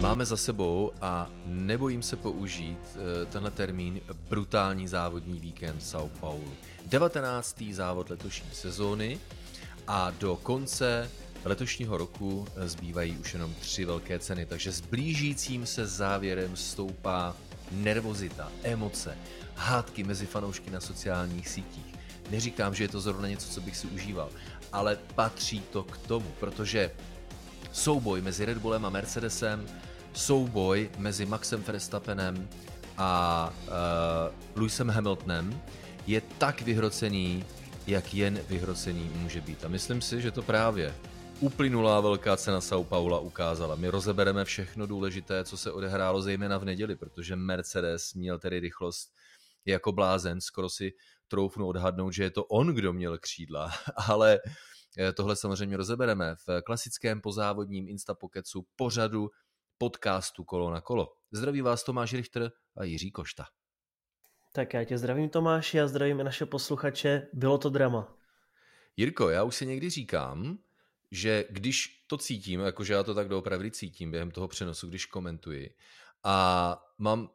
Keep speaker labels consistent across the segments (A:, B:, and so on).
A: Máme za sebou a nebojím se použít eh, tenhle termín brutální závodní víkend São Paulo. 19. závod letošní sezóny a do konce letošního roku zbývají už jenom tři velké ceny, takže s blížícím se závěrem stoupá nervozita, emoce, hádky mezi fanoušky na sociálních sítích. Neříkám, že je to zrovna něco, co bych si užíval, ale patří to k tomu, protože souboj mezi Red Bullem a Mercedesem, souboj mezi Maxem Verstappenem a uh, Lewisem Hamiltonem je tak vyhrocený, jak jen vyhrocený může být. A myslím si, že to právě uplynulá velká cena São Paula ukázala. My rozebereme všechno důležité, co se odehrálo zejména v neděli, protože Mercedes měl tedy rychlost jako blázen, skoro si troufnu odhadnout, že je to on, kdo měl křídla, ale eh, tohle samozřejmě rozebereme v klasickém pozávodním Instapokecu pořadu podcastu Kolo na kolo. Zdraví vás Tomáš Richter a Jiří Košta.
B: Tak já tě zdravím Tomáši a zdravím i naše posluchače. Bylo to drama.
A: Jirko, já už si někdy říkám, že když to cítím, jakože já to tak doopravdy cítím během toho přenosu, když komentuji, a mám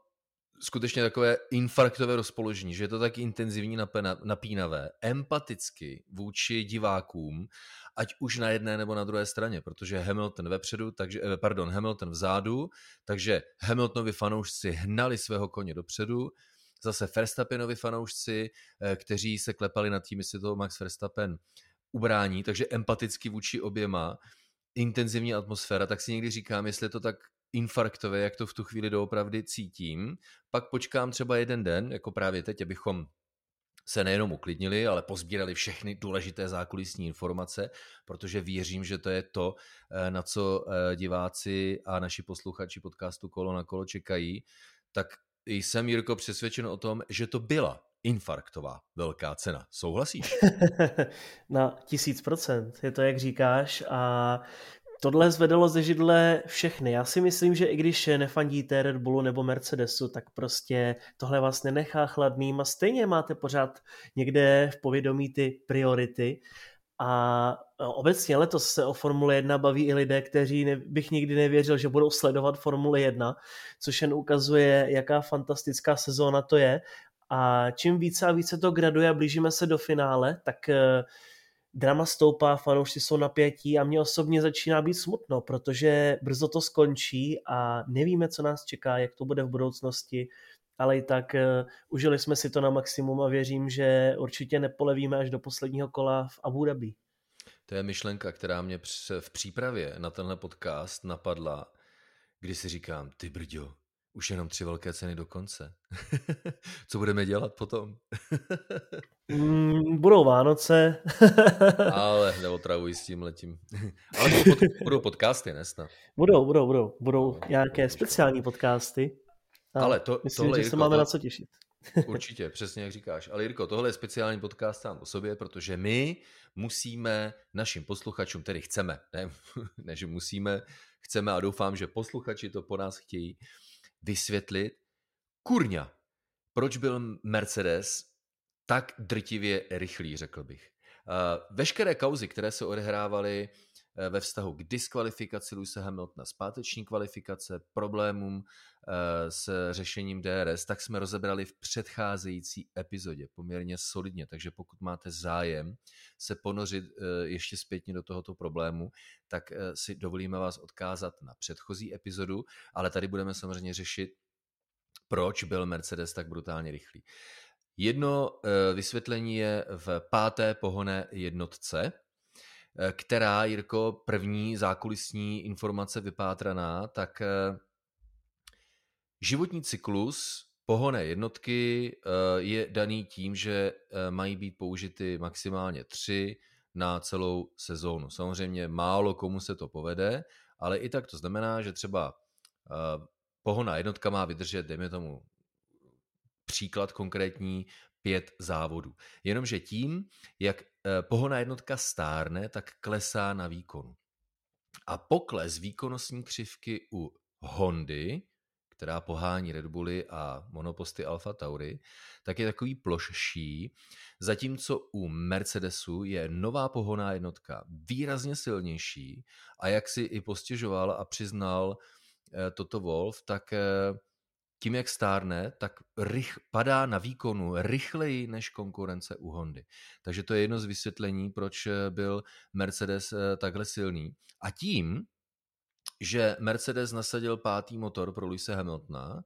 A: skutečně takové infarktové rozpoložení, že je to tak intenzivní, napínavé, empaticky vůči divákům, ať už na jedné nebo na druhé straně, protože Hamilton vepředu, takže, eh, pardon, Hamilton vzadu, takže Hamiltonovi fanoušci hnali svého koně dopředu, zase Verstappenovi fanoušci, eh, kteří se klepali nad tím, jestli to Max Verstappen ubrání, takže empaticky vůči oběma, intenzivní atmosféra, tak si někdy říkám, jestli je to tak infarktové, jak to v tu chvíli doopravdy cítím. Pak počkám třeba jeden den, jako právě teď, abychom se nejenom uklidnili, ale pozbírali všechny důležité zákulisní informace, protože věřím, že to je to, eh, na co eh, diváci a naši posluchači podcastu Kolo na kolo čekají. Tak jsem, Jirko, přesvědčen o tom, že to byla infarktová velká cena. Souhlasíš?
B: Na tisíc procent. Je to, jak říkáš. A tohle zvedalo ze židle všechny. Já si myslím, že i když nefandíte Red Bullu nebo Mercedesu, tak prostě tohle vás nenechá chladným a stejně máte pořád někde v povědomí ty priority. A obecně letos se o Formule 1 baví i lidé, kteří ne, bych nikdy nevěřil, že budou sledovat Formule 1, což jen ukazuje, jaká fantastická sezóna to je. A čím více a více to graduje a blížíme se do finále, tak eh, drama stoupá, fanoušci jsou napětí a mě osobně začíná být smutno, protože brzo to skončí a nevíme, co nás čeká, jak to bude v budoucnosti, ale i tak uh, užili jsme si to na maximum a věřím, že určitě nepolevíme až do posledního kola v Abu Dhabi.
A: To je myšlenka, která mě v přípravě na tenhle podcast napadla, kdy si říkám, ty brďo, už jenom tři velké ceny do konce. Co budeme dělat potom?
B: mm, budou Vánoce.
A: Ale neotravuj s tím letím. Ale budou, pod, budou podcasty, ne snad?
B: Budou, budou, budou. Budou no, nějaké speciální podcasty.
A: Ale to,
B: myslím,
A: tohle,
B: že se máme to, na co těšit.
A: Určitě, přesně jak říkáš. Ale Jirko, tohle je speciální podcast sám o sobě, protože my musíme našim posluchačům, tedy chceme, ne, ne že musíme, chceme a doufám, že posluchači to po nás chtějí, vysvětlit, kurňa, proč byl Mercedes tak drtivě rychlý, řekl bych. Eh, veškeré kauzy, které se odehrávaly eh, ve vztahu k diskvalifikaci Luisa Hamiltona, zpáteční kvalifikace, problémům eh, s řešením DRS, tak jsme rozebrali v předcházející epizodě poměrně solidně, takže pokud máte zájem se ponořit ještě zpětně do tohoto problému, tak si dovolíme vás odkázat na předchozí epizodu, ale tady budeme samozřejmě řešit, proč byl Mercedes tak brutálně rychlý. Jedno eh, vysvětlení je v páté pohonné jednotce, eh, která, Jirko, první zákulisní informace vypátraná, tak eh, životní cyklus pohonné jednotky je daný tím, že mají být použity maximálně tři na celou sezónu. Samozřejmě málo komu se to povede, ale i tak to znamená, že třeba pohonná jednotka má vydržet, dejme tomu příklad konkrétní, pět závodů. Jenomže tím, jak eh, pohonná jednotka stárne, tak klesá na výkonu. A pokles výkonnostní křivky u Hondy, která pohání Red Bully a monoposty Alfa Tauri, tak je takový plošší, zatímco u Mercedesu je nová pohonná jednotka výrazně silnější a jak si i postěžoval a přiznal Toto Wolf, tak tím, jak stárne, tak rych, padá na výkonu rychleji než konkurence u Hondy. Takže to je jedno z vysvětlení, proč byl Mercedes takhle silný. A tím, že Mercedes nasadil pátý motor pro Luise Hamiltona,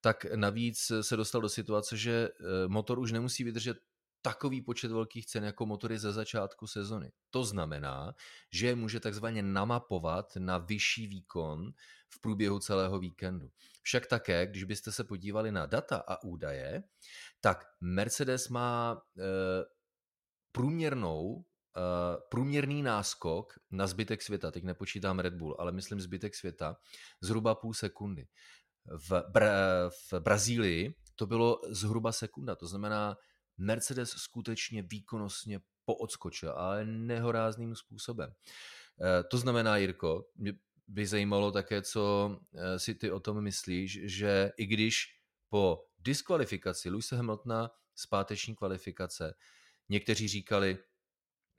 A: tak navíc se dostal do situace, že motor už nemusí vydržet takový počet velkých cen jako motory ze začátku sezony. To znamená, že je může takzvaně namapovat na vyšší výkon v průběhu celého víkendu. Však také, když byste se podívali na data a údaje, tak Mercedes má e, průměrnou Uh, průměrný náskok na zbytek světa, teď nepočítám Red Bull, ale myslím zbytek světa, zhruba půl sekundy. V, Bra- v Brazílii to bylo zhruba sekunda, to znamená, Mercedes skutečně výkonnostně poodskočil, ale nehorázným způsobem. Eh, to znamená, Jirko, by zajímalo také, co eh, si ty o tom myslíš, že i když po diskvalifikaci Luise Hamiltona z páteční kvalifikace někteří říkali,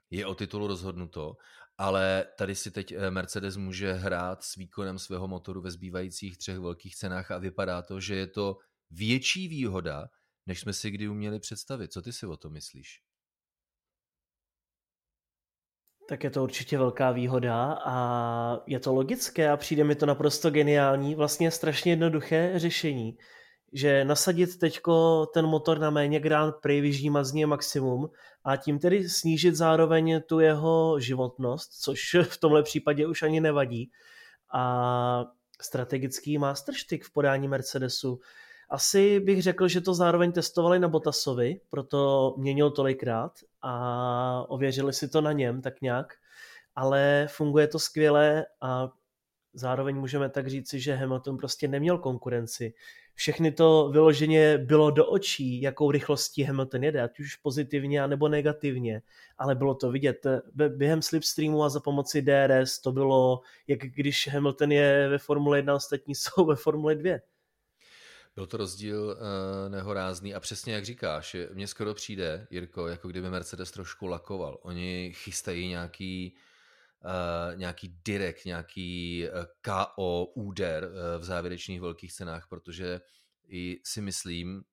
A: je o titulu rozhodnuto, ale tady si teď eh, Mercedes může hrát s výkonem svého motoru ve zbývajících třech velkých cenách a vypadá to, že je to větší výhoda, než jsme si kdy uměli představit. Co ty si o to myslíš?
B: Tak je to určitě velká výhoda a je to logické a přijde mi to naprosto geniální, vlastně strašně jednoduché řešení, že nasadit teďko ten motor na méně Grand Prix vyždímat z maximum a tím tedy snížit zároveň tu jeho životnost, což v tomhle případě už ani nevadí. A strategický masterstick v podání Mercedesu asi bych řekl, že to zároveň testovali na Botasovi, proto měnil tolikrát a ověřili si to na něm tak nějak, ale funguje to skvěle a zároveň můžeme tak říci, že Hamilton prostě neměl konkurenci. Všechny to vyloženě bylo do očí, jakou rychlostí Hamilton jede, ať už pozitivně nebo negativně, ale bylo to vidět. Během slipstreamu a za pomoci DRS to bylo, jak když Hamilton je ve Formule 1 a ostatní jsou ve Formule 2.
A: Byl to rozdíl uh, nehorázný a přesně jak říkáš, mně skoro přijde, Jirko, jako kdyby Mercedes trošku lakoval. Oni chystají nějaký, uh, nějaký direkt, nějaký uh, eh, KO úder uh, v závěrečných velkých cenách, protože i si myslím,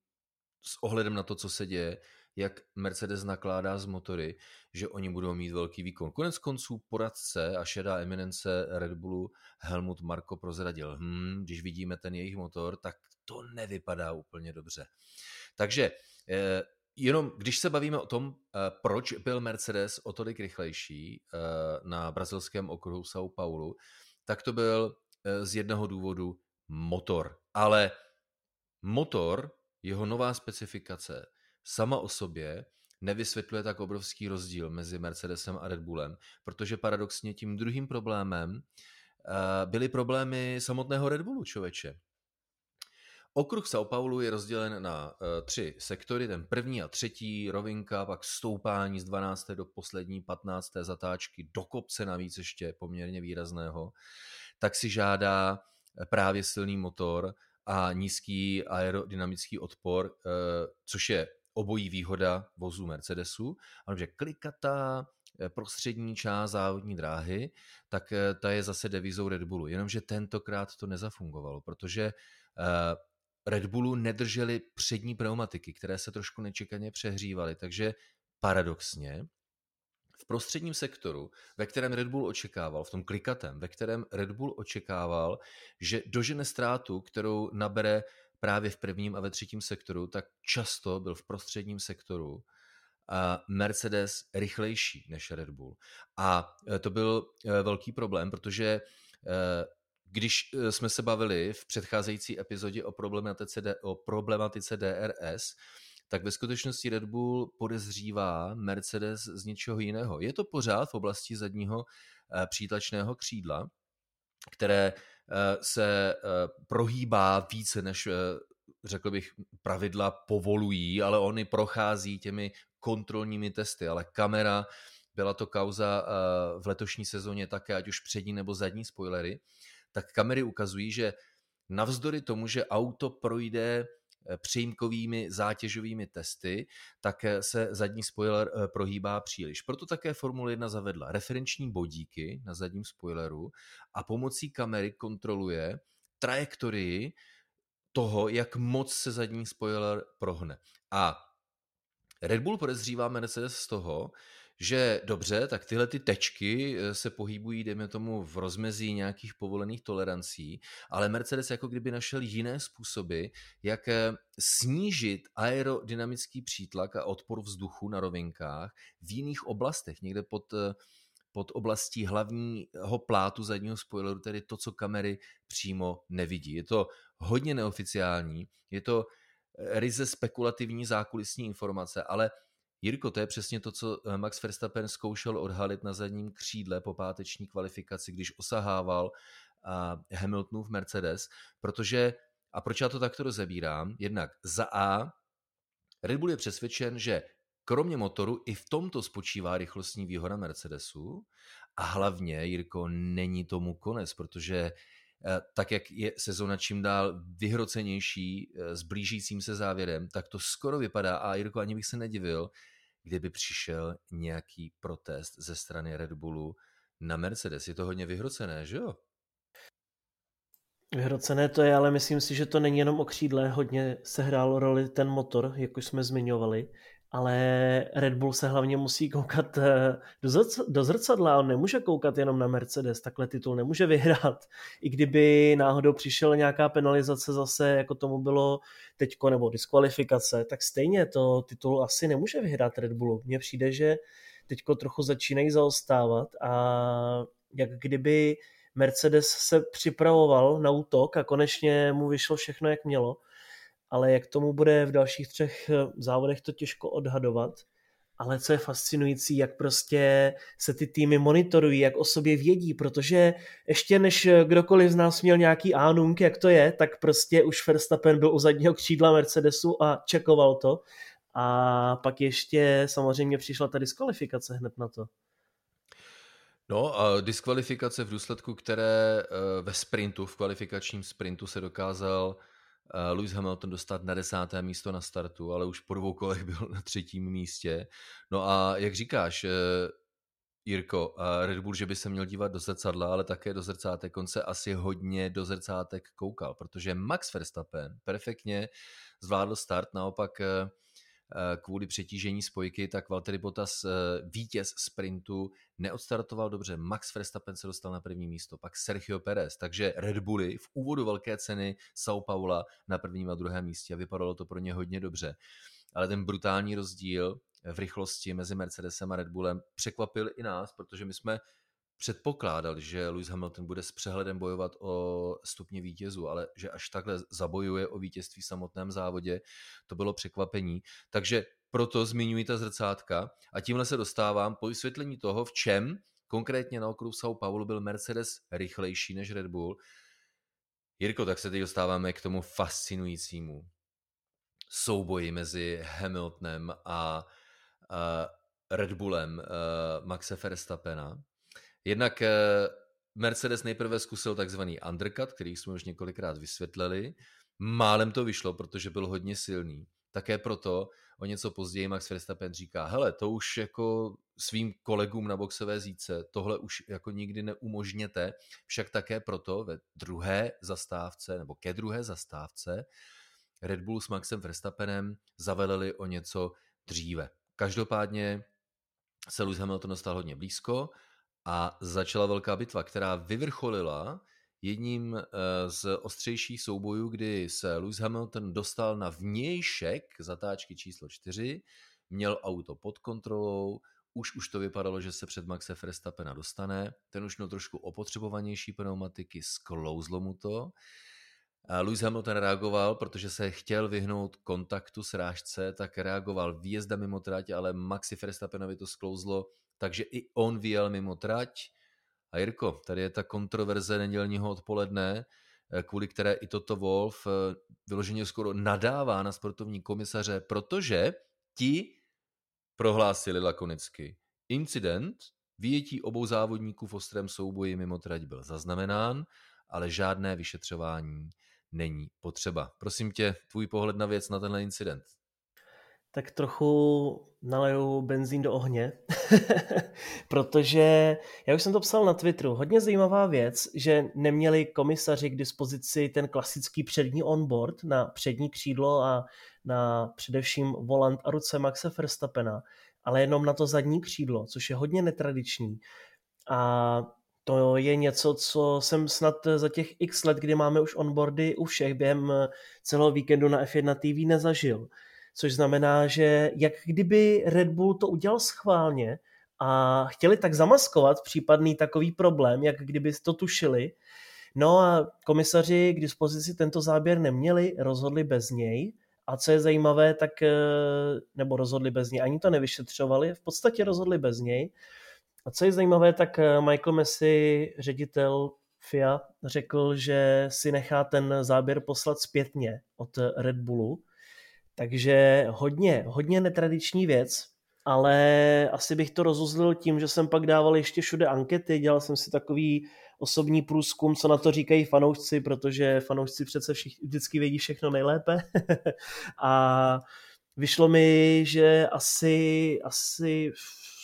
A: s ohledem na to, co se děje, jak Mercedes nakládá z motory, že oni budou mít velký výkon. Konec konců poradce a šedá eminence Red Bullu Helmut Marko prozradil, hm, když vidíme ten jejich motor, tak to nevypadá úplně dobře. Takže eh, jenom když se bavíme o tom, eh, proč byl Mercedes o tolik rychlejší eh, na brazilském okruhu São Paulo, tak to byl z jednoho důvodu motor. Ale motor, jeho nová specifikace, sama o sobě nevysvětluje tak obrovský rozdíl mezi Mercedesem a Red Bullem, protože paradoxně tím druhým problémem byly problémy samotného Red Bullu, člověče. Okruh São Paulo je rozdělen na uh, tři sektory, ten první a třetí rovinka, pak stoupání z 12. do poslední 15. zatáčky do kopce navíc ještě poměrně výrazného, tak si žádá eh, právě silný motor a nízký aerodynamický odpor, uh, což je obojí výhoda vozu Mercedesu, ale že klikatá prostřední část závodní dráhy, tak ta je zase devizou Red Bullu. Jenomže tentokrát to nezafungovalo, protože Red Bullu nedrželi přední pneumatiky, které se trošku nečekaně přehřívaly, takže paradoxně v prostředním sektoru, ve kterém Red Bull očekával, v tom klikatem, ve kterém Red Bull očekával, že dožene ztrátu, kterou nabere právě v prvním a ve třetím sektoru, tak často byl v prostředním sektoru a Mercedes rychlejší než Red Bull. A e, to byl e, velký problém, protože e, když eh, jsme se bavili v předcházející epizodě o problematice, o problematice DRS, tak ve skutečnosti Red Bull podezřívá Mercedes z něčeho jiného. Je to pořád v oblasti zadního eh, přítlačného křídla, které eh, se prohýbá více než řekl bych, pravidla povolují, ale oni prochází těmi kontrolními testy, ale kamera, byla to kauza v letošní sezóně také, ať už přední nebo zadní spoilery, tak kamery ukazují, že navzdory tomu, že auto projde eh, přejímkovými zátěžovými testy, tak eh, se zadní spoiler eh, prohýbá příliš. Proto také Formule 1 zavedla referenční bodíky na zadním spoileru a pomocí kamery kontroluje trajektorii toho, jak moc se zadní spoiler prohne. A Red Bull podezřívá Mercedes z toho, že dobře, tak tyhle ty tečky eh, se pohybují, dejme tomu, v rozmezí nějakých povolených tolerancí, ale Mercedes jako kdyby našel jiné způsoby, jak eh, snížit aerodynamický přítlak a odpor vzduchu na rovinkách v jiných oblastech, někde pod eh, pod oblastí hlavního plátu zadního spoileru, tedy to, co kamery přímo nevidí. Je to hodně neoficiální, je to ryze spekulativní zákulisní informace, ale Jirko, to je přesně to, co eh, Max Verstappen zkoušel odhalit na zadním křídle po páteční kvalifikaci, když osahával Hamiltonův Mercedes, protože, a proč já to takto rozebírám, jednak za A, Red Bull je přesvědčen, že kromě motoru i v tomto spočívá rychlostní výhoda Mercedesu. A hlavně, Jirko, není tomu konec, protože eh, tak, jak je sezona čím dál vyhrocenější eh, s blížícím se závěrem, tak to skoro vypadá, a Jirko, ani bych se nedivil, kdyby přišel nějaký protest ze strany Red Bullu na Mercedes. Je to hodně vyhrocené, že jo?
B: Vyhrocené to je, ale myslím si, že to není jenom o křídle, hodně se hrál roli ten motor, jak už jsme zmiňovali ale Red Bull se hlavně musí koukat eh, do, zrcadla, on nemůže koukat jenom na Mercedes, takhle titul nemůže vyhrát. I kdyby náhodou přišel nějaká penalizace zase, jako tomu bylo teďko, nebo diskvalifikace, tak stejně to titul asi nemůže vyhrát Red Bullu. Mně přijde, že teďko trochu začínají zaostávat a jak kdyby Mercedes se připravoval na útok a konečně mu vyšlo všechno, jak mělo, ale jak tomu bude v dalších třech eh, závodech, to těžko odhadovat. Ale co je fascinující, jak prostě se ty týmy monitorují, jak o sobě vědí, protože ještě než kdokoliv z nás měl nějaký ánunk, jak to je, tak prostě už Verstappen byl u zadního křídla Mercedesu a čekoval to. A pak ještě samozřejmě přišla ta diskvalifikace hned na to.
A: No a diskvalifikace v důsledku, které eh, ve sprintu, v kvalifikačním sprintu se dokázal Eh, Lewis Hamilton dostat na desáté místo na startu, ale už po dvou kolech byl na třetím místě. No a jak říkáš, eh, Jirko, Red Bull, že by se měl dívat do zrcadla, ale také do zrcátek. On se asi hodně do zrcátek koukal, protože Max Verstappen perfektně zvládl start, naopak eh, Eh, kvůli přetížení spojky, tak Valtteri Bottas eh, vítěz sprintu neodstartoval dobře. Max Verstappen se dostal na první místo, pak Sergio Perez, takže Red Bulli v úvodu velké ceny São Paula na prvním a druhém místě a vypadalo to pro ně hodně dobře. Ale ten brutální rozdíl v rychlosti mezi Mercedesem a Red Bullem překvapil i nás, protože my jsme předpokládali, že Lewis Hamilton bude s přehledem bojovat o stupně vítězů, ale že až takhle zabojuje o vítězství v samotném závodě, to bylo překvapení. Takže proto zmiňuji ta zrcátka a tímhle se dostávám po vysvětlení toho, v čem konkrétně na okruhu São Paulo byl Mercedes rychlejší než Red Bull. Jirko, tak se teď dostáváme k tomu fascinujícímu souboji mezi Hamiltonem a, a Red Bullem uh, Maxe Verstappena. Jednak eh, Mercedes nejprve zkusil takzvaný undercut, který jsme už několikrát vysvětlili. Málem to vyšlo, protože byl hodně silný. Také proto o něco později Max Verstappen říká, hele, to už jako svým kolegům na boxové zíce, tohle už jako nikdy neumožněte, však také proto ve druhé zastávce, nebo ke druhé zastávce, Red Bull s Maxem Verstappenem zaveleli o něco dříve. Každopádně se Lewis Hamilton dostal hodně blízko a začala velká bitva, která vyvrcholila jedním eh, z ostřejších soubojů, kdy se Lewis Hamilton dostal na vnějšek zatáčky číslo 4, měl auto pod kontrolou, už už to vypadalo, že se před Maxe Verstappena dostane, ten už měl trošku opotřebovanější pneumatiky, sklouzlo mu to. A Lewis Hamilton reagoval, protože se chtěl vyhnout kontaktu s rážce, tak reagoval výjezdem mimo trať, ale Maxi Verstappenovi to sklouzlo takže i on vyjel mimo trať. A Jirko, tady je ta kontroverze nedělního odpoledne, eh, kvůli které i toto Wolf eh, vyloženě skoro nadává na sportovní komisaře, protože ti prohlásili lakonicky. Incident, vyjetí obou závodníků v ostrém souboji mimo trať byl zaznamenán, ale žádné vyšetřování není potřeba. Prosím tě, tvůj pohled na věc na tenhle incident.
B: Tak trochu naleju benzín do ohně, protože já už jsem to psal na Twitteru, hodně zajímavá věc, že neměli komisaři k dispozici ten klasický přední onboard na přední křídlo a na především volant a ruce Maxe Verstappena, ale jenom na to zadní křídlo, což je hodně netradiční. A to je něco, co jsem snad za těch x let, kdy máme už onboardy u všech během celého víkendu na F1 TV nezažil což znamená, že jak kdyby Red Bull to udělal schválně a chtěli tak zamaskovat případný takový problém, jak kdyby to tušili, No a komisaři k dispozici tento záběr neměli, rozhodli bez něj. A co je zajímavé, tak, eh, nebo rozhodli bez něj, ani to nevyšetřovali, v podstatě rozhodli bez něj. A co je zajímavé, tak eh, Michael Messi, ředitel FIA, řekl, že si nechá ten záběr poslat zpětně od Red Bullu, takže hodně, hodně netradiční věc, ale asi bych to rozuzlil tím, že jsem pak dával ještě všude ankety, dělal jsem si takový osobní průzkum, co na to říkají fanoušci, protože fanoušci přece všich, vždycky vědí všechno nejlépe. a vyšlo mi, že asi, asi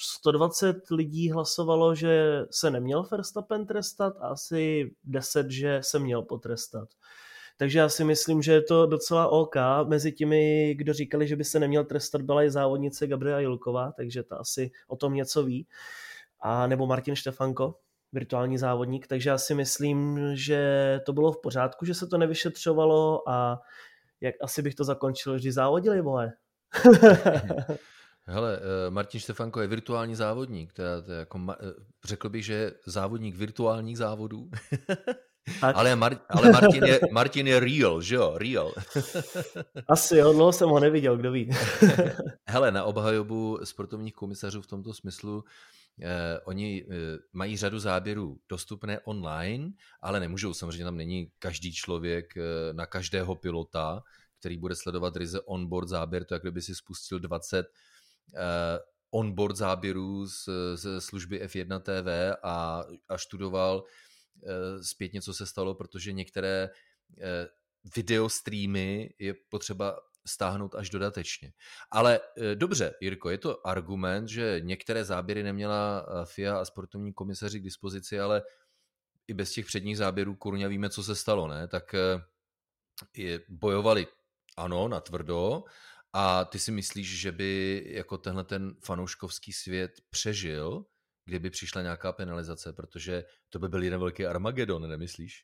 B: 120 lidí hlasovalo, že se neměl Verstappen trestat a asi 10, že se měl potrestat. Takže já si myslím, že je to docela OK. Mezi těmi, kdo říkali, že by se neměl trestat, byla i závodnice Gabriela Jilková, takže ta asi o tom něco ví. A nebo Martin Štefanko, virtuální závodník, takže já si myslím, že to bylo v pořádku, že se to nevyšetřovalo a jak asi bych to zakončil, že závodili, vole.
A: Hele, eh, Martin Štefanko je virtuální závodník, teda, teda jako, eh, řekl bych, že je závodník virtuálních závodů. Ale, Mar- ale Martin, je, Martin je real, že jo? Real.
B: Asi jo, dlouho jsem ho neviděl, kdo ví.
A: Hele, na obhajobu sportovních komisařů v tomto smyslu eh, oni eh, mají řadu záběrů dostupné online, ale nemůžou, samozřejmě tam není každý člověk eh, na každého pilota, který bude sledovat ryze onboard záběr, to jak kdyby si spustil 20 eh, onboard záběrů z, z služby F1 TV a, a študoval zpětně, co se stalo, protože některé eh, videostreamy je potřeba stáhnout až dodatečně. Ale eh, dobře, Jirko, je to argument, že některé záběry neměla FIA a sportovní komisaři k dispozici, ale i bez těch předních záběrů Kurňa víme, co se stalo, ne? Tak je, bojovali, ano, na tvrdo, a ty si myslíš, že by jako tenhle ten fanouškovský svět přežil, kdyby přišla nějaká penalizace, protože to by byl jeden velký Armagedon, nemyslíš?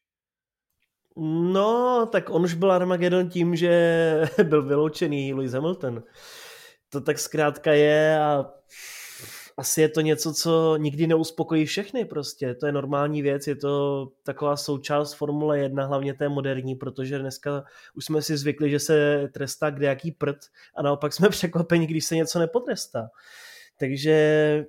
B: No, tak on už byl Armagedon tím, že byl vyloučený Lewis Hamilton. To tak zkrátka je a asi je to něco, co nikdy neuspokojí všechny prostě. To je normální věc, je to taková součást Formule 1, hlavně té moderní, protože dneska už jsme si zvykli, že se trestá kde jaký prd a naopak jsme překvapeni, když se něco nepotrestá. Takže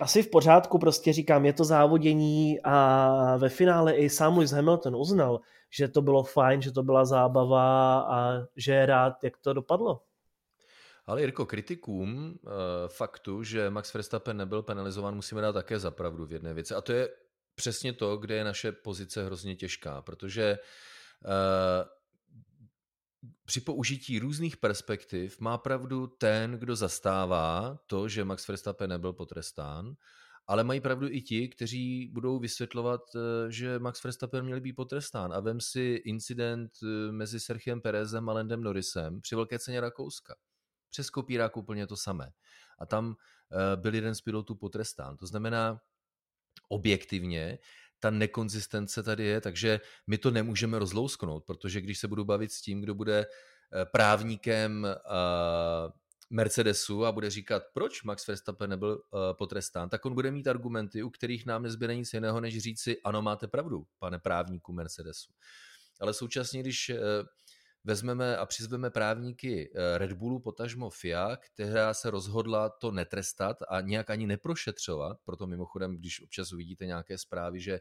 B: asi v pořádku, prostě říkám, je to závodění a ve finále i sám Lewis Hamilton uznal, že to bylo fajn, že to byla zábava a že je rád, jak to dopadlo.
A: Ale Jirko, kritikům uh, faktu, že Max Verstappen nebyl penalizován, musíme dát také zapravdu v jedné věci. A to je přesně to, kde je naše pozice hrozně těžká, protože uh, při použití různých perspektiv má pravdu ten, kdo zastává to, že Max Verstappen nebyl potrestán, ale mají pravdu i ti, kteří budou vysvětlovat, eh, že Max Verstappen měl být potrestán. A vem si incident eh, mezi Sergiem Perezem a Landem Norrisem při velké ceně Rakouska. Přes kopírák úplně to samé. A tam eh, byl jeden z pilotů potrestán. To znamená, objektivně ta nekonzistence tady je, takže my to nemůžeme rozlousknout, protože když se budu bavit s tím, kdo bude eh, právníkem eh, Mercedesu a bude říkat, proč Max Verstappen nebyl eh, potrestán, tak on bude mít argumenty, u kterých nám nezbyde nic jiného, než říci, ano, máte pravdu, pane právníku Mercedesu. Ale současně, když vezmeme a přizveme právníky Red Bullu, potažmo FIA, která se rozhodla to netrestat a nějak ani neprošetřovat, proto mimochodem, když občas uvidíte nějaké zprávy, že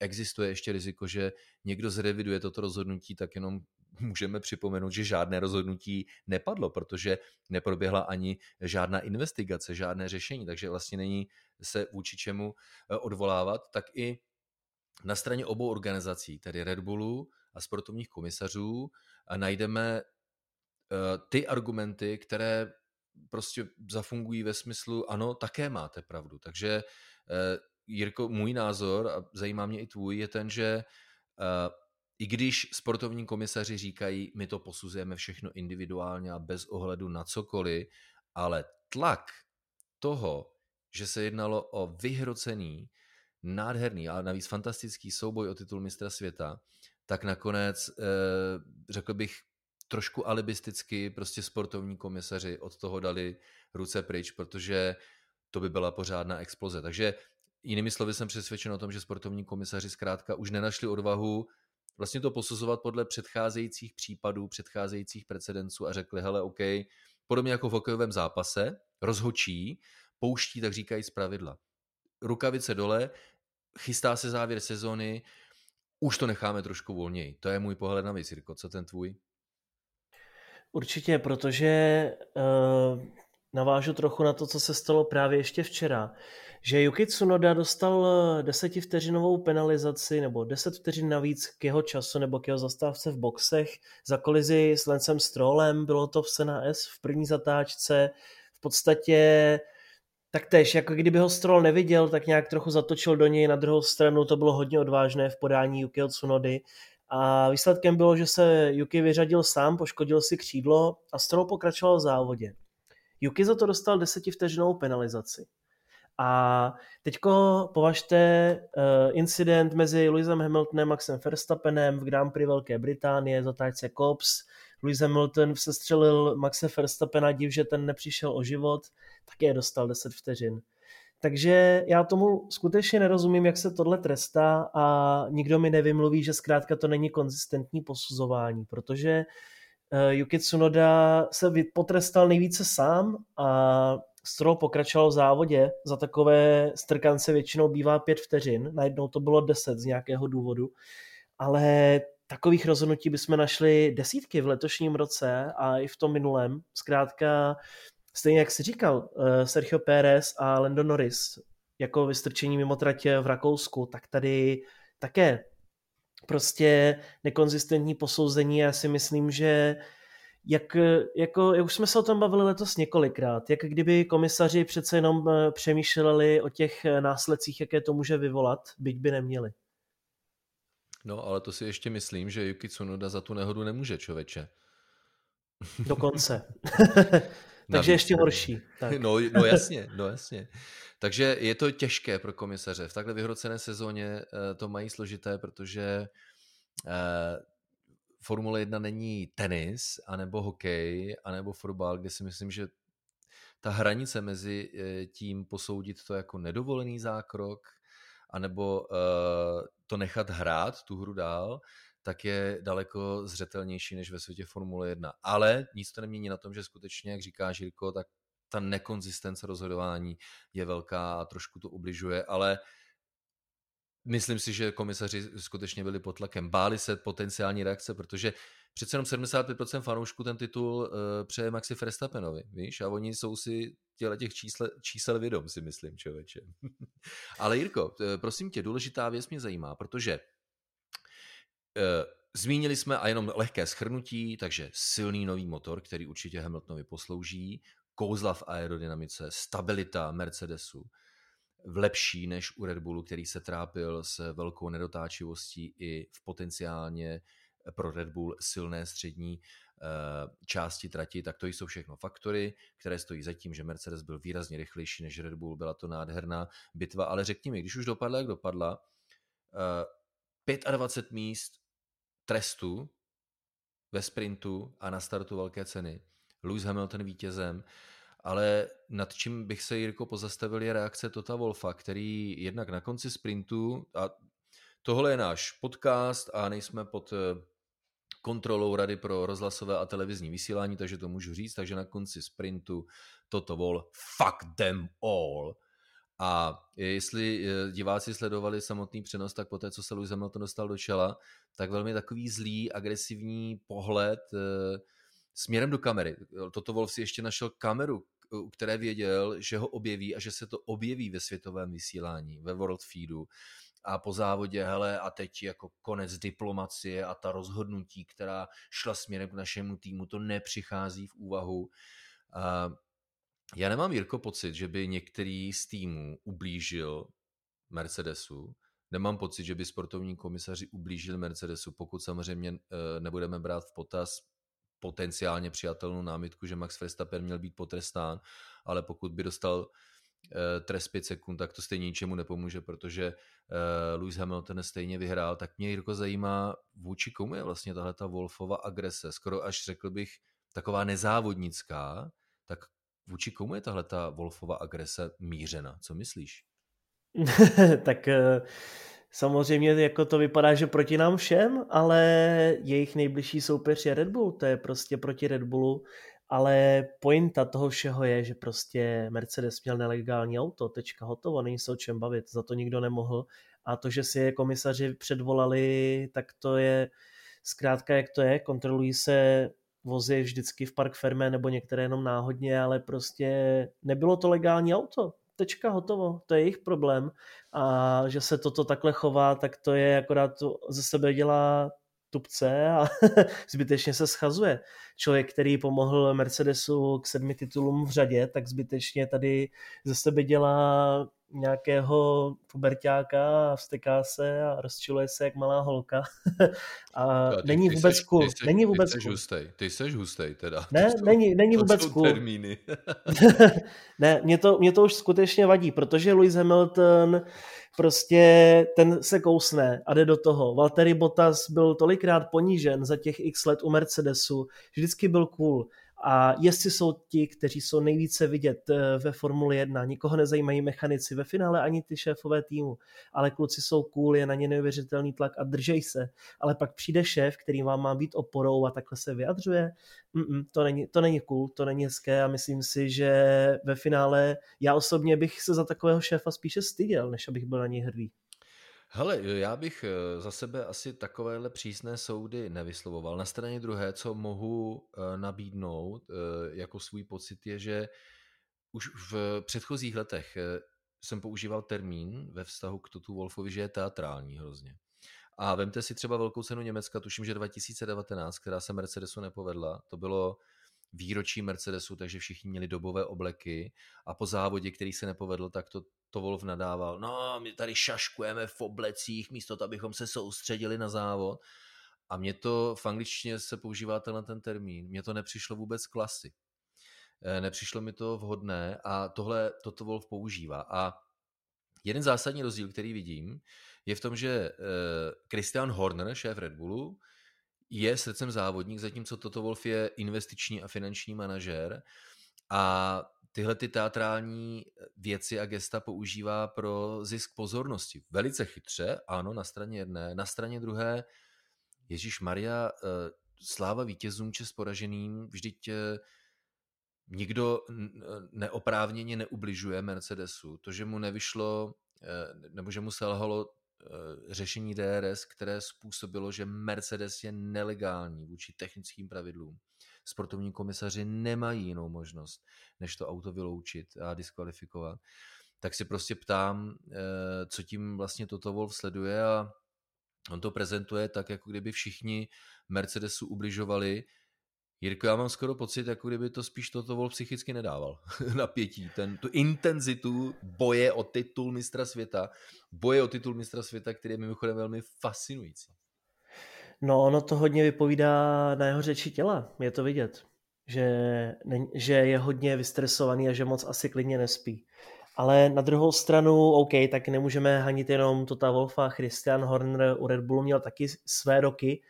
A: existuje ještě riziko, že někdo zreviduje toto rozhodnutí, tak jenom můžeme připomenout, že žádné rozhodnutí nepadlo, protože neproběhla ani žádná investigace, žádné řešení, takže vlastně není se vůči čemu eh, odvolávat, tak i na straně obou organizací, tedy Red Bullu a sportovních komisařů, najdeme eh, ty argumenty, které prostě zafungují ve smyslu, ano, také máte pravdu. Takže Jirko, můj názor, a zajímá mě i tvůj, je ten, že i když sportovní komisaři říkají, my to posuzujeme všechno individuálně a bez ohledu na cokoliv, ale tlak toho, že se jednalo o vyhrocený, nádherný a navíc fantastický souboj o titul mistra světa, tak nakonec, eh, řekl bych, trošku alibisticky prostě sportovní komisaři od toho dali ruce pryč, protože to by byla pořádná exploze. Takže jinými slovy jsem přesvědčen o tom, že sportovní komisaři zkrátka už nenašli odvahu vlastně to posuzovat podle předcházejících případů, předcházejících precedenců a řekli, hele, OK, podobně jako v hokejovém zápase, rozhočí, pouští, tak říkají z pravidla. Rukavice dole, chystá se závěr sezony, už to necháme trošku volněji. To je můj pohled na věc. Co ten tvůj?
B: Určitě, protože uh, navážu trochu na to, co se stalo právě ještě včera, že Yuki Tsunoda dostal eh, desetivteřinovou penalizaci nebo deset vteřin navíc k jeho času nebo k jeho zastávce v boxech za kolizi s Lencem Strollem, bylo to v Sena S v první zatáčce, v podstatě tak tež, jako kdyby ho Stroll neviděl, tak nějak trochu zatočil do něj, na druhou stranu to bylo hodně odvážné v podání Yukiho Tsunody a výsledkem bylo, že se Yuki vyřadil sám, poškodil si křídlo a Stroll pokračoval v závodě. Yuki za to dostal desetivteřinovou penalizaci. A teďko považte uh, incident mezi Lewisem Hamiltonem a Maxem Verstappenem v Grand Prix Velké Británie, zatáčce Cops. Lewis Hamilton sestřelil Maxe Verstappena div, že ten nepřišel o život, také dostal 10 vteřin. Takže já tomu skutečně nerozumím, jak se tohle trestá a nikdo mi nevymluví, že zkrátka to není konzistentní posuzování, protože uh, Yuki Tsunoda se potrestal nejvíce sám a Stroll pokračoval v závodě, za takové strkance většinou bývá pět vteřin, najednou to bylo deset z nějakého důvodu, ale takových rozhodnutí bychom našli desítky v letošním roce a i v tom minulém. Zkrátka, stejně jak si říkal, eh, Sergio Pérez a Lando Norris jako vystrčení mimo tratě v Rakousku, tak tady také prostě nekonzistentní posouzení. Já si myslím, že jak, jako, jak už jsme se o tom bavili letos několikrát, jak kdyby komisaři přece jenom eh, přemýšleli o těch eh, následcích, jaké to může vyvolat, byť by neměli.
A: No, ale to si ještě myslím, že Yuki Tsunoda za tu nehodu nemůže, čověče.
B: Dokonce. Takže ještě horší. Tak.
A: No, no jasně, no jasně. Takže je to těžké pro komisaře. V takhle vyhrocené sezóně eh, to mají složité, protože Formule 1 není tenis, anebo hokej, anebo fotbal, kde si myslím, že ta hranice mezi eh, tím posoudit to jako nedovolený zákrok, anebo to nechat hrát tu hru dál, tak je daleko zřetelnější než ve světě Formule 1. Ale nic to nemění na tom, že skutečně, jak říká Žirko, tak ta nekonzistence rozhodování je velká a trošku to ubližuje, ale Myslím si, že komisaři skutečně byli pod tlakem. Báli se potenciální reakce, protože přece jenom 75% fanoušků ten titul uh, přeje Maxi Verstappenovi, víš? A oni jsou si těle těch čísle, čísel vědom, si myslím, člověče. Ale Jirko, eh, prosím tě, důležitá věc mě zajímá, protože uh, zmínili jsme a jenom lehké schrnutí, takže silný nový motor, který určitě Hamiltonovi poslouží, kouzla v aerodynamice, stabilita Mercedesu, v lepší než u Red Bullu, který se trápil s velkou nedotáčivostí i v potenciálně pro Red Bull silné střední eh, části trati, tak to jsou všechno faktory, které stojí za tím, že Mercedes byl výrazně rychlejší než Red Bull, byla to nádherná bitva, ale řekni mi, když už dopadla, jak dopadla, 25 eh, míst trestu ve sprintu a na startu velké ceny, Lewis Hamilton vítězem, ale nad čím bych se, Jirko, pozastavil je reakce Tota Wolfa, který jednak na konci sprintu, a tohle je náš podcast a nejsme pod eh, kontrolou Rady pro rozhlasové a televizní vysílání, takže to můžu říct, takže na konci sprintu Toto Vol fuck them all. A jestli eh, diváci sledovali samotný přenos, tak poté, co se Lewis Hamilton dostal do čela, tak velmi takový zlý, agresivní pohled eh, směrem do kamery. Toto Wolf si ještě našel kameru, u které věděl, že ho objeví a že se to objeví ve světovém vysílání, ve World Feedu. A po závodě, hele, a teď jako konec diplomacie a ta rozhodnutí, která šla směrem k našemu týmu, to nepřichází v úvahu. A já nemám, Jirko, pocit, že by některý z týmů ublížil Mercedesu. Nemám pocit, že by sportovní komisaři ublížili Mercedesu, pokud samozřejmě eh, nebudeme brát v potaz potenciálně přijatelnou námitku, že Max Verstappen měl být potrestán, ale pokud by dostal trest 5 sekund, tak to stejně ničemu nepomůže, protože eh, Lewis Hamilton stejně vyhrál. Tak mě Jirko zajímá, vůči komu je vlastně tahle ta Wolfova agrese, skoro až řekl bych taková nezávodnická, tak vůči komu je tahle ta Wolfova agrese mířena? Co myslíš?
B: tak eh, samozřejmě jako to vypadá, že proti nám všem, ale jejich nejbližší soupeř je Red Bull, to je prostě proti Red Bullu, ale pointa toho všeho je, že prostě Mercedes měl nelegální auto, tečka hotovo, není se o čem bavit, za to nikdo nemohl a to, že si je komisaři předvolali, tak to je zkrátka jak to je, kontrolují se vozy vždycky v Park Ferme nebo některé jenom náhodně, ale prostě nebylo to legální auto. Tečka, hotovo. To je jejich problém. A že se toto takhle chová, tak to je akorát ze sebe dělá tupce a zbytečně se schazuje. Člověk, který pomohl Mercedesu k sedmi titulům v řadě, tak zbytečně tady ze sebe dělá nějakého pubertáka a vsteká se a rozčiluje se jak malá holka. a ty, není,
A: ty
B: vůbec
A: seš,
B: cool.
A: Ty seš,
B: není vůbec
A: ty seš
B: cool.
A: Hustej. Ty seš hustej teda.
B: Ne,
A: to
B: není, není
A: to
B: vůbec cool.
A: termíny.
B: ne, mě to, mě to už skutečně vadí, protože Lewis Hamilton prostě ten se kousne a jde do toho. Valtteri Bottas byl tolikrát ponížen za těch x let u Mercedesu, vždycky byl cool. A jestli jsou ti, kteří jsou nejvíce vidět eh, ve Formuli 1, nikoho nezajímají mechanici ve finále ani ty šéfové týmu, ale kluci jsou cool, je na ně neuvěřitelný tlak a držej se. Ale pak přijde šéf, který vám má být oporou a takhle se vyjadřuje. Mm-mm, to, není, to není cool, to není hezké a myslím si, že ve finále já osobně bych se za takového šéfa spíše styděl, než abych byl na něj hrdý.
A: Hele, já bych eh, za sebe asi takovéhle přísné soudy nevyslovoval. Na straně druhé, co mohu eh, nabídnout eh, jako svůj pocit, je, že už v předchozích letech jsem používal termín ve vztahu k Totu Wolfovi, že je teatrální hrozně. A vemte si třeba velkou cenu Německa, tuším, že 2019, která se Mercedesu nepovedla, to bylo výročí Mercedesu, takže všichni měli dobové obleky a po závodě, který se nepovedl, tak to, to Wolf nadával. No, my tady šaškujeme v oblecích, místo to, abychom se soustředili na závod. A mě to, v angličtině se používá tenhle ten termín, mně to nepřišlo vůbec klasy. Eh, nepřišlo mi to vhodné a tohle toto Wolf používá. A jeden zásadní rozdíl, který vidím, je v tom, že eh, Christian Horner, šéf Red Bullu, je srdcem závodník, zatímco Toto Wolf je investiční a finanční manažer a tyhle ty teatrální věci a gesta používá pro zisk pozornosti. Velice chytře, ano, na straně jedné. Na straně druhé, Ježíš Maria, eh, sláva vítězům či poraženým, vždyť eh, nikdo neoprávněně neubližuje Mercedesu. To, že mu nevyšlo, eh, nebo že mu selhalo Eh, řešení DRS, které způsobilo, že Mercedes je nelegální vůči technickým pravidlům. Sportovní komisaři nemají jinou možnost, než to auto vyloučit a diskvalifikovat. Tak si prostě ptám, eh, co tím vlastně toto Wolf sleduje a on to prezentuje tak, jako kdyby všichni Mercedesu ubližovali, Jirko, já mám skoro pocit, jako kdyby to spíš toto vol psychicky nedával. Napětí, ten, tu intenzitu boje o titul mistra světa, boje o titul mistra světa, který je mimochodem velmi fascinující.
B: No, ono to hodně vypovídá na jeho řeči těla, je to vidět. Že, že je hodně vystresovaný a že moc asi klidně nespí. Ale na druhou stranu, OK, tak nemůžeme hanit jenom Tota Wolfa, Christian Horner u Red Bullu měl taky své roky,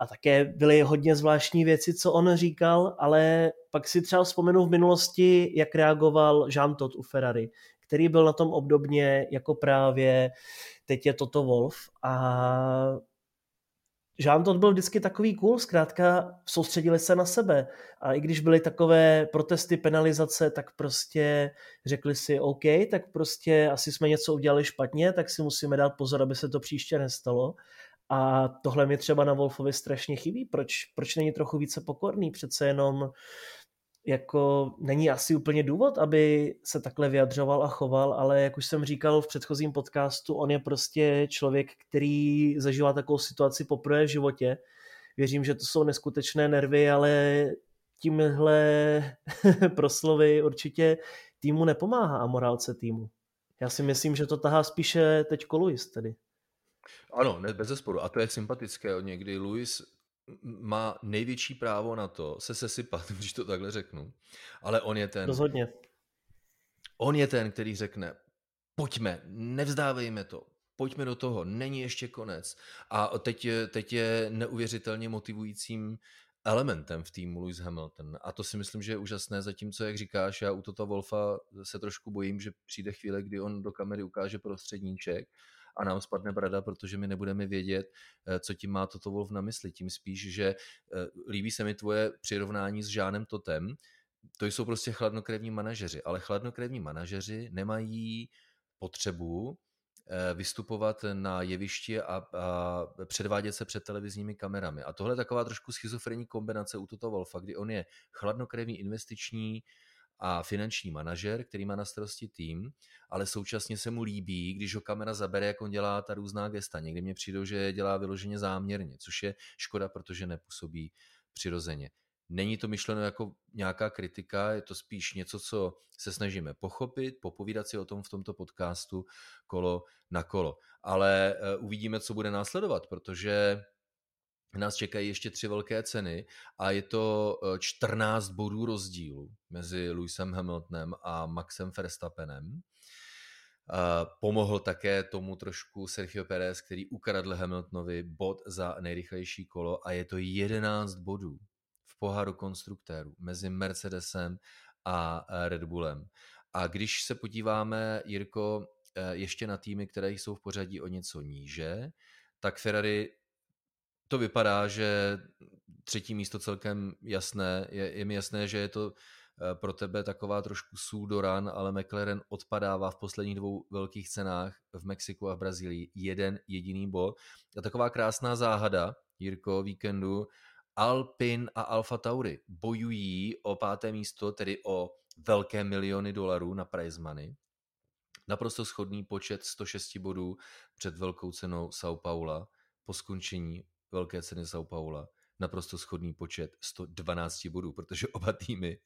B: a také byly hodně zvláštní věci, co on říkal, ale pak si třeba vzpomenu v minulosti, jak reagoval Jean Todt u Ferrari, který byl na tom obdobně jako právě teď je Toto Wolf a Jean Todt byl vždycky takový cool, zkrátka soustředili se na sebe. A i když byly takové protesty, penalizace, tak prostě řekli si OK, tak prostě asi jsme něco udělali špatně, tak si musíme dát pozor, aby se to příště nestalo a tohle mi třeba na Wolfovi strašně chybí. Proč, proč není trochu více pokorný? Přece jenom jako není asi úplně důvod, aby se takhle vyjadřoval a choval, ale jak už jsem říkal v předchozím podcastu, on je prostě člověk, který zažívá takovou situaci poprvé v životě. Věřím, že to jsou neskutečné nervy, ale tímhle proslovy určitě týmu nepomáhá a morálce týmu. Já si myslím, že to tahá spíše teď Luis tedy.
A: Ano, ne, bez zesporu. A to je sympatické. Někdy Luis má největší právo na to se sesypat, když to takhle řeknu. Ale on je ten...
B: Rozhodně.
A: On je ten, který řekne, pojďme, nevzdávejme to, pojďme do toho, není ještě konec. A teď, teď je neuvěřitelně motivujícím elementem v týmu Lewis Hamilton. A to si myslím, že je úžasné, zatímco, jak říkáš, já u Toto Wolfa se trošku bojím, že přijde chvíle, kdy on do kamery ukáže prostředníček a nám spadne brada, protože my nebudeme vědět, eh, co tím má Toto Wolf na mysli. Tím spíš, že eh, líbí se mi tvoje přirovnání s Žánem Totem, to jsou prostě chladnokrevní manažeři, ale chladnokrevní manažeři nemají potřebu eh, vystupovat na jevišti a, a předvádět se před televizními kamerami. A tohle je taková trošku schizofrenní kombinace u Toto Wolfa, kdy on je chladnokrevný investiční a finanční manažer, který má na starosti tým, ale současně se mu líbí, když ho kamera zabere, jak on dělá ta různá gesta. Někdy mě přijde, že dělá vyloženě záměrně, což je škoda, protože nepůsobí přirozeně. Není to myšleno jako nějaká kritika, je to spíš něco, co se snažíme pochopit, popovídat si o tom v tomto podcastu kolo na kolo. Ale eh, uvidíme, co bude následovat, protože nás čekají ještě tři velké ceny a je to 14 eh, bodů rozdílu mezi Lewisem Hamiltonem a Maxem Verstappenem. Eh, pomohl také tomu trošku Sergio Perez, který ukradl Hamiltonovi bod za nejrychlejší kolo a je to 11 bodů v poháru konstruktérů mezi Mercedesem a eh, Red Bullem. A když se podíváme, Jirko, ještě na týmy, které jsou v pořadí o něco níže, tak Ferrari to vypadá, že třetí místo celkem jasné. Je, je mi jasné, že je to eh, pro tebe taková trošku sůl do ran, ale McLaren odpadává v posledních dvou velkých cenách v Mexiku a v Brazílii jeden jediný bod. A taková krásná záhada, Jirko, víkendu, Alpin a Alfa Tauri bojují o páté místo, tedy o velké miliony dolarů na prize money. Naprosto schodný počet 106 bodů před velkou cenou São Paula po skončení velké ceny São Paula naprosto schodný počet 112 bodů, protože oba týmy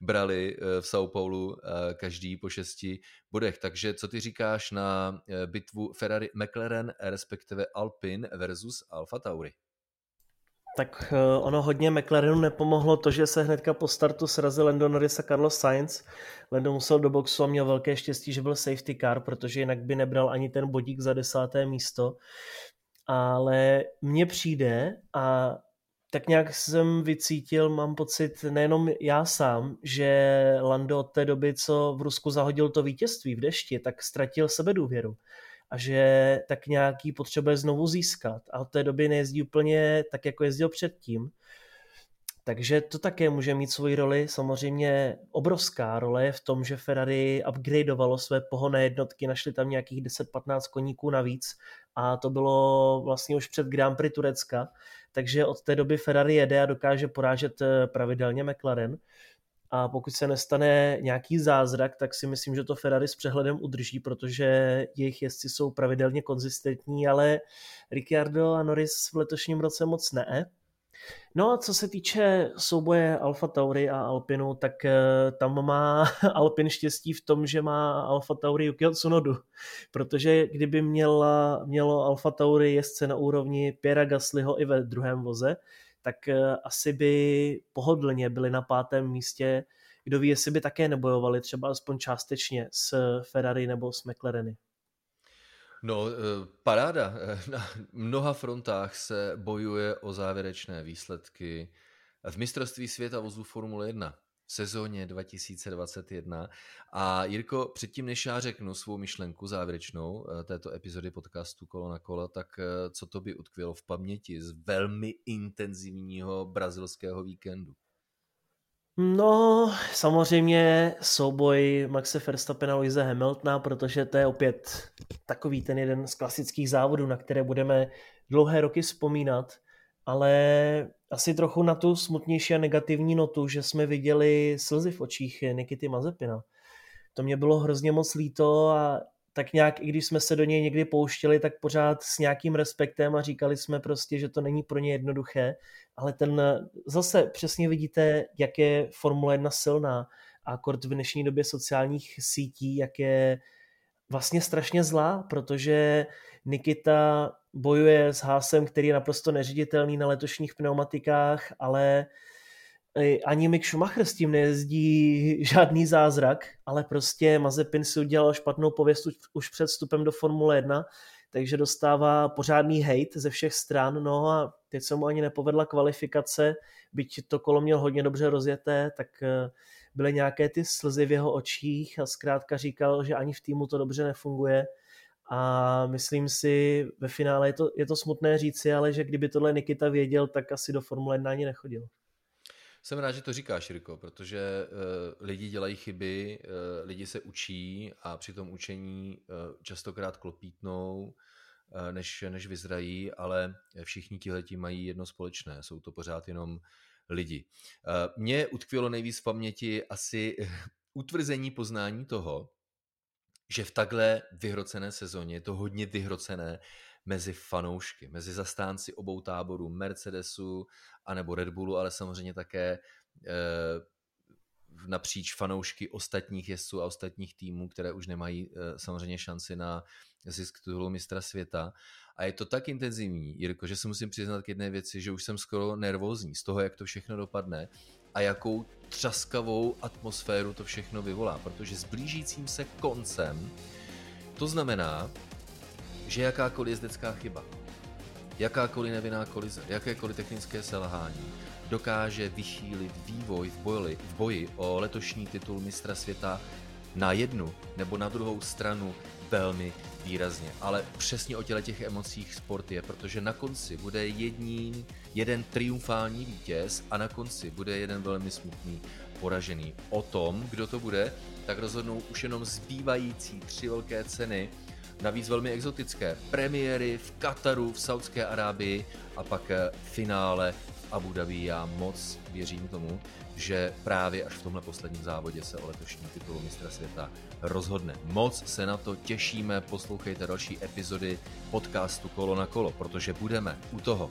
A: brali eh, v São Paulu eh, každý po šesti bodech. Takže co ty říkáš na eh, bitvu Ferrari McLaren, respektive Alpine versus Alfa Tauri?
B: Tak ono hodně McLarenu nepomohlo to, že se hnedka po startu srazil Lando Norris a Carlos Sainz. Lando musel do boxu a měl velké štěstí, že byl safety car, protože jinak by nebral ani ten bodík za desáté místo ale mně přijde a tak nějak jsem vycítil, mám pocit, nejenom já sám, že Lando od té doby, co v Rusku zahodil to vítězství v dešti, tak ztratil sebedůvěru a že tak nějaký potřebuje znovu získat a od té doby nejezdí úplně tak, jako jezdil předtím. Takže to také může mít svoji roli. Samozřejmě obrovská role je v tom, že Ferrari upgradeovalo své pohonné jednotky, našli tam nějakých 10-15 koníků navíc a to bylo vlastně už před Grand Prix Turecka, takže od té doby Ferrari jede a dokáže porážet eh, pravidelně McLaren a pokud se nestane nějaký zázrak, tak si myslím, že to Ferrari s přehledem udrží, protože jejich jezdci jsou pravidelně konzistentní, ale Ricciardo a Norris v letošním roce moc ne. No a co se týče souboje Alfa Tauri a Alpinu, tak eh, tam má Alpin štěstí v tom, že má Alfa Tauri Yukio Tsunodu, protože kdyby měla, mělo Alfa Tauri jezdce na úrovni Piera Gaslyho i ve druhém voze, tak eh, asi by pohodlně byli na pátém místě. Kdo ví, jestli by také nebojovali třeba aspoň částečně s Ferrari nebo s McLareny.
A: No, eh, paráda. Na mnoha frontách se bojuje o závěrečné výsledky v mistrovství světa vozů Formule 1 v sezóně 2021. A Jirko, předtím než já řeknu svou myšlenku závěrečnou eh, této epizody podcastu Kolo na kolo, tak eh, co to by utkvělo v paměti z velmi intenzivního brazilského víkendu?
B: No, samozřejmě souboj Maxe Verstappena a Luise Hamiltona, protože to je opět takový ten jeden z klasických závodů, na které budeme dlouhé roky vzpomínat, ale asi trochu na tu smutnější a negativní notu, že jsme viděli slzy v očích Nikity Mazepina. To mě bylo hrozně moc líto a tak nějak, i když jsme se do něj někdy pouštěli, tak pořád s nějakým respektem a říkali jsme prostě, že to není pro ně jednoduché, ale ten zase přesně vidíte, jak je Formule 1 silná a kort v dnešní době sociálních sítí, jak je vlastně strašně zlá, protože Nikita bojuje s Hásem, který je naprosto neředitelný na letošních pneumatikách, ale ani Mick Schumacher s tím nejezdí žádný zázrak, ale prostě Mazepin si udělal špatnou pověst už před vstupem do Formule 1, takže dostává pořádný hate ze všech stran, no a teď se mu ani nepovedla kvalifikace, byť to kolo měl hodně dobře rozjeté, tak eh, byly nějaké ty slzy v jeho očích a zkrátka říkal, že ani v týmu to dobře nefunguje a myslím si, ve finále je to, je to smutné říci, ale že kdyby tohle Nikita věděl, tak asi do Formule 1 ani nechodil.
A: Jsem rád, že to říkáš, Jirko, protože uh, lidi dělají chyby, uh, lidi se učí a při tom učení uh, častokrát klopítnou, uh, než, než vyzrají, ale všichni tihleti mají jedno společné, jsou to pořád jenom lidi. Uh, mně utkvělo nejvíc v paměti asi utvrzení poznání toho, že v takhle vyhrocené sezóně je to hodně vyhrocené mezi fanoušky, mezi zastánci obou táborů, Mercedesu anebo Red Bullu, ale samozřejmě také eh, napříč fanoušky ostatních jezdců a ostatních týmů, které už nemají eh, samozřejmě šanci na zisk titulu mistra světa. A je to tak intenzivní, Jirko, že se musím přiznat k jedné věci, že už jsem skoro nervózní z toho, jak to všechno dopadne a jakou třaskavou atmosféru to všechno vyvolá, protože s blížícím se koncem to znamená, že jakákoliv jezdecká chyba, jakákoliv nevinná kolize, jakékoliv technické selhání dokáže vychýlit vývoj v boji, v boji o letošní titul mistra světa na jednu nebo na druhou stranu velmi výrazně. Ale přesně o těle těch emocích sport je, protože na konci bude jedním, jeden triumfální vítěz a na konci bude jeden velmi smutný poražený. O tom, kdo to bude, tak rozhodnou už jenom zbývající tři velké ceny navíc velmi exotické. Premiéry v Kataru, v Saudské Arábii a pak eh, finále v Abu Dhabi. Já moc věřím tomu, že právě až v tomhle posledním závodě se o letošní titulu mistra světa rozhodne. Moc se na to těšíme, poslouchejte další epizody podcastu Kolo na kolo, protože budeme u toho.